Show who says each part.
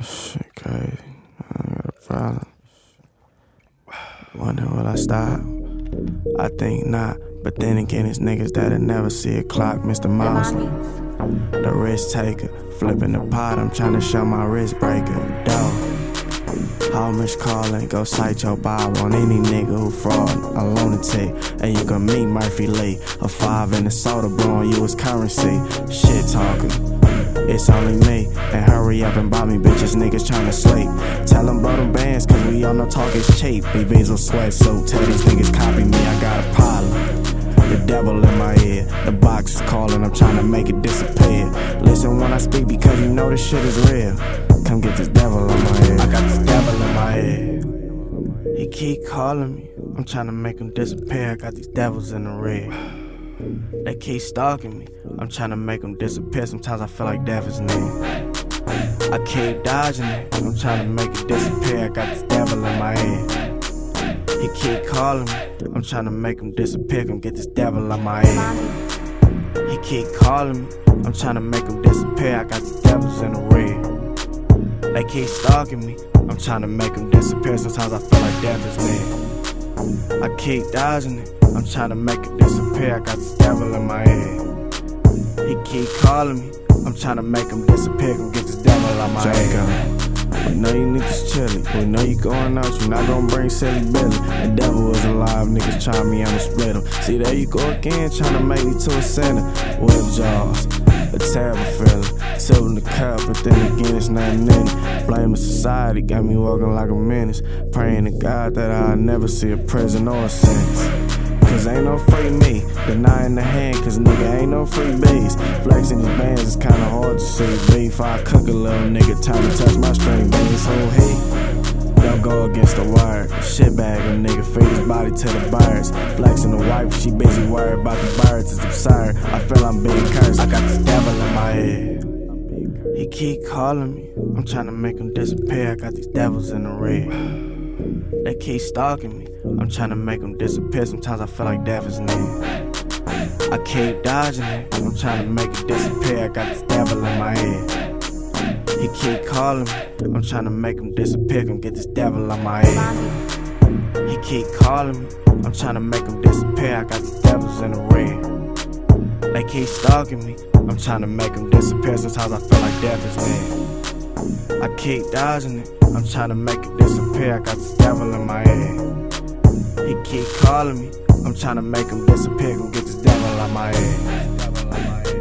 Speaker 1: Shit crazy. I got a problem. Wonder will I stop? I think not. But then again, it's niggas that'll never see a clock. Mr. Mosley, the risk taker. Flipping the pot, I'm trying to show my wrist breaker. how much calling, go cite your Bible on any nigga who fraud, a lunatic. And you can meet Murphy Lee, a five in the soda blowing you as currency. Shit talking, it's only me. Hurry up and buy me bitches, niggas trying to sleep. Tell them bro them bands, cause we all know talk is cheap. Be Visual sweatsuit, tell these niggas copy me, I got a problem. The devil in my ear, the box is calling, I'm trying to make it disappear. Listen when I speak because you know this shit is real. Come get this devil on my ear. I got this devil in my ear. He keep calling me. I'm trying to make him disappear. I got these devils in the red. They keep stalking me. I'm trying to make them disappear. Sometimes I feel like is near. I keep dodging it. I'm trying to make it disappear. I got this devil in my head. He keep calling me. I'm trying to make him disappear. Come get this devil on my head. He keep calling me. I'm trying to make him disappear. I got these devils in the red. They keep stalking me. I'm trying to make them disappear. Sometimes I feel like death is near. I keep dodging it. I'm trying to make it disappear. I got this devil in my head. He keep calling me. I'm trying to make him disappear. Come get this out my. We know you niggas chillin'. We know you going out. You not gonna bring silly Billy. The devil is alive. Niggas try me, I'ma split him. See, there you go again. Trying to make me to a sinner. Whip jaws. A terrible feeling. Tilting the cup, but then again, it's nothing in it. Blaming society got me walking like a menace. Praying to God that I'll never see a prison or a sentence. Cause ain't no free me, denying the hand, cause nigga ain't no free bees. Flexing these bands is kinda hard to see. Beef, I cook a little nigga, time to touch my string beans. So he don't go against the wire. Shitbag a nigga, feed his body to the birds. Flexing the wife, she busy worried about the birds, it's absurd. I feel I'm being cursed, I got this devil in my head. He keep calling me, I'm trying to make him disappear. I got these devils in the red. They keep stalking me. I'm trying to make them disappear. Sometimes I feel like death is near. I keep dodging it. I'm trying to make it disappear. I got this devil in my head. He keep calling me. I'm trying to make him disappear. Come get this devil on my head. He keep calling me. I'm trying to make him disappear. I got these devils in the red. They keep stalking me. I'm trying to make them disappear. Sometimes I feel like death is near. I keep dodging it. I'm trying to make it disappear. I got the devil in my head. He keep calling me. I'm trying to make him disappear. Go get this devil out my head.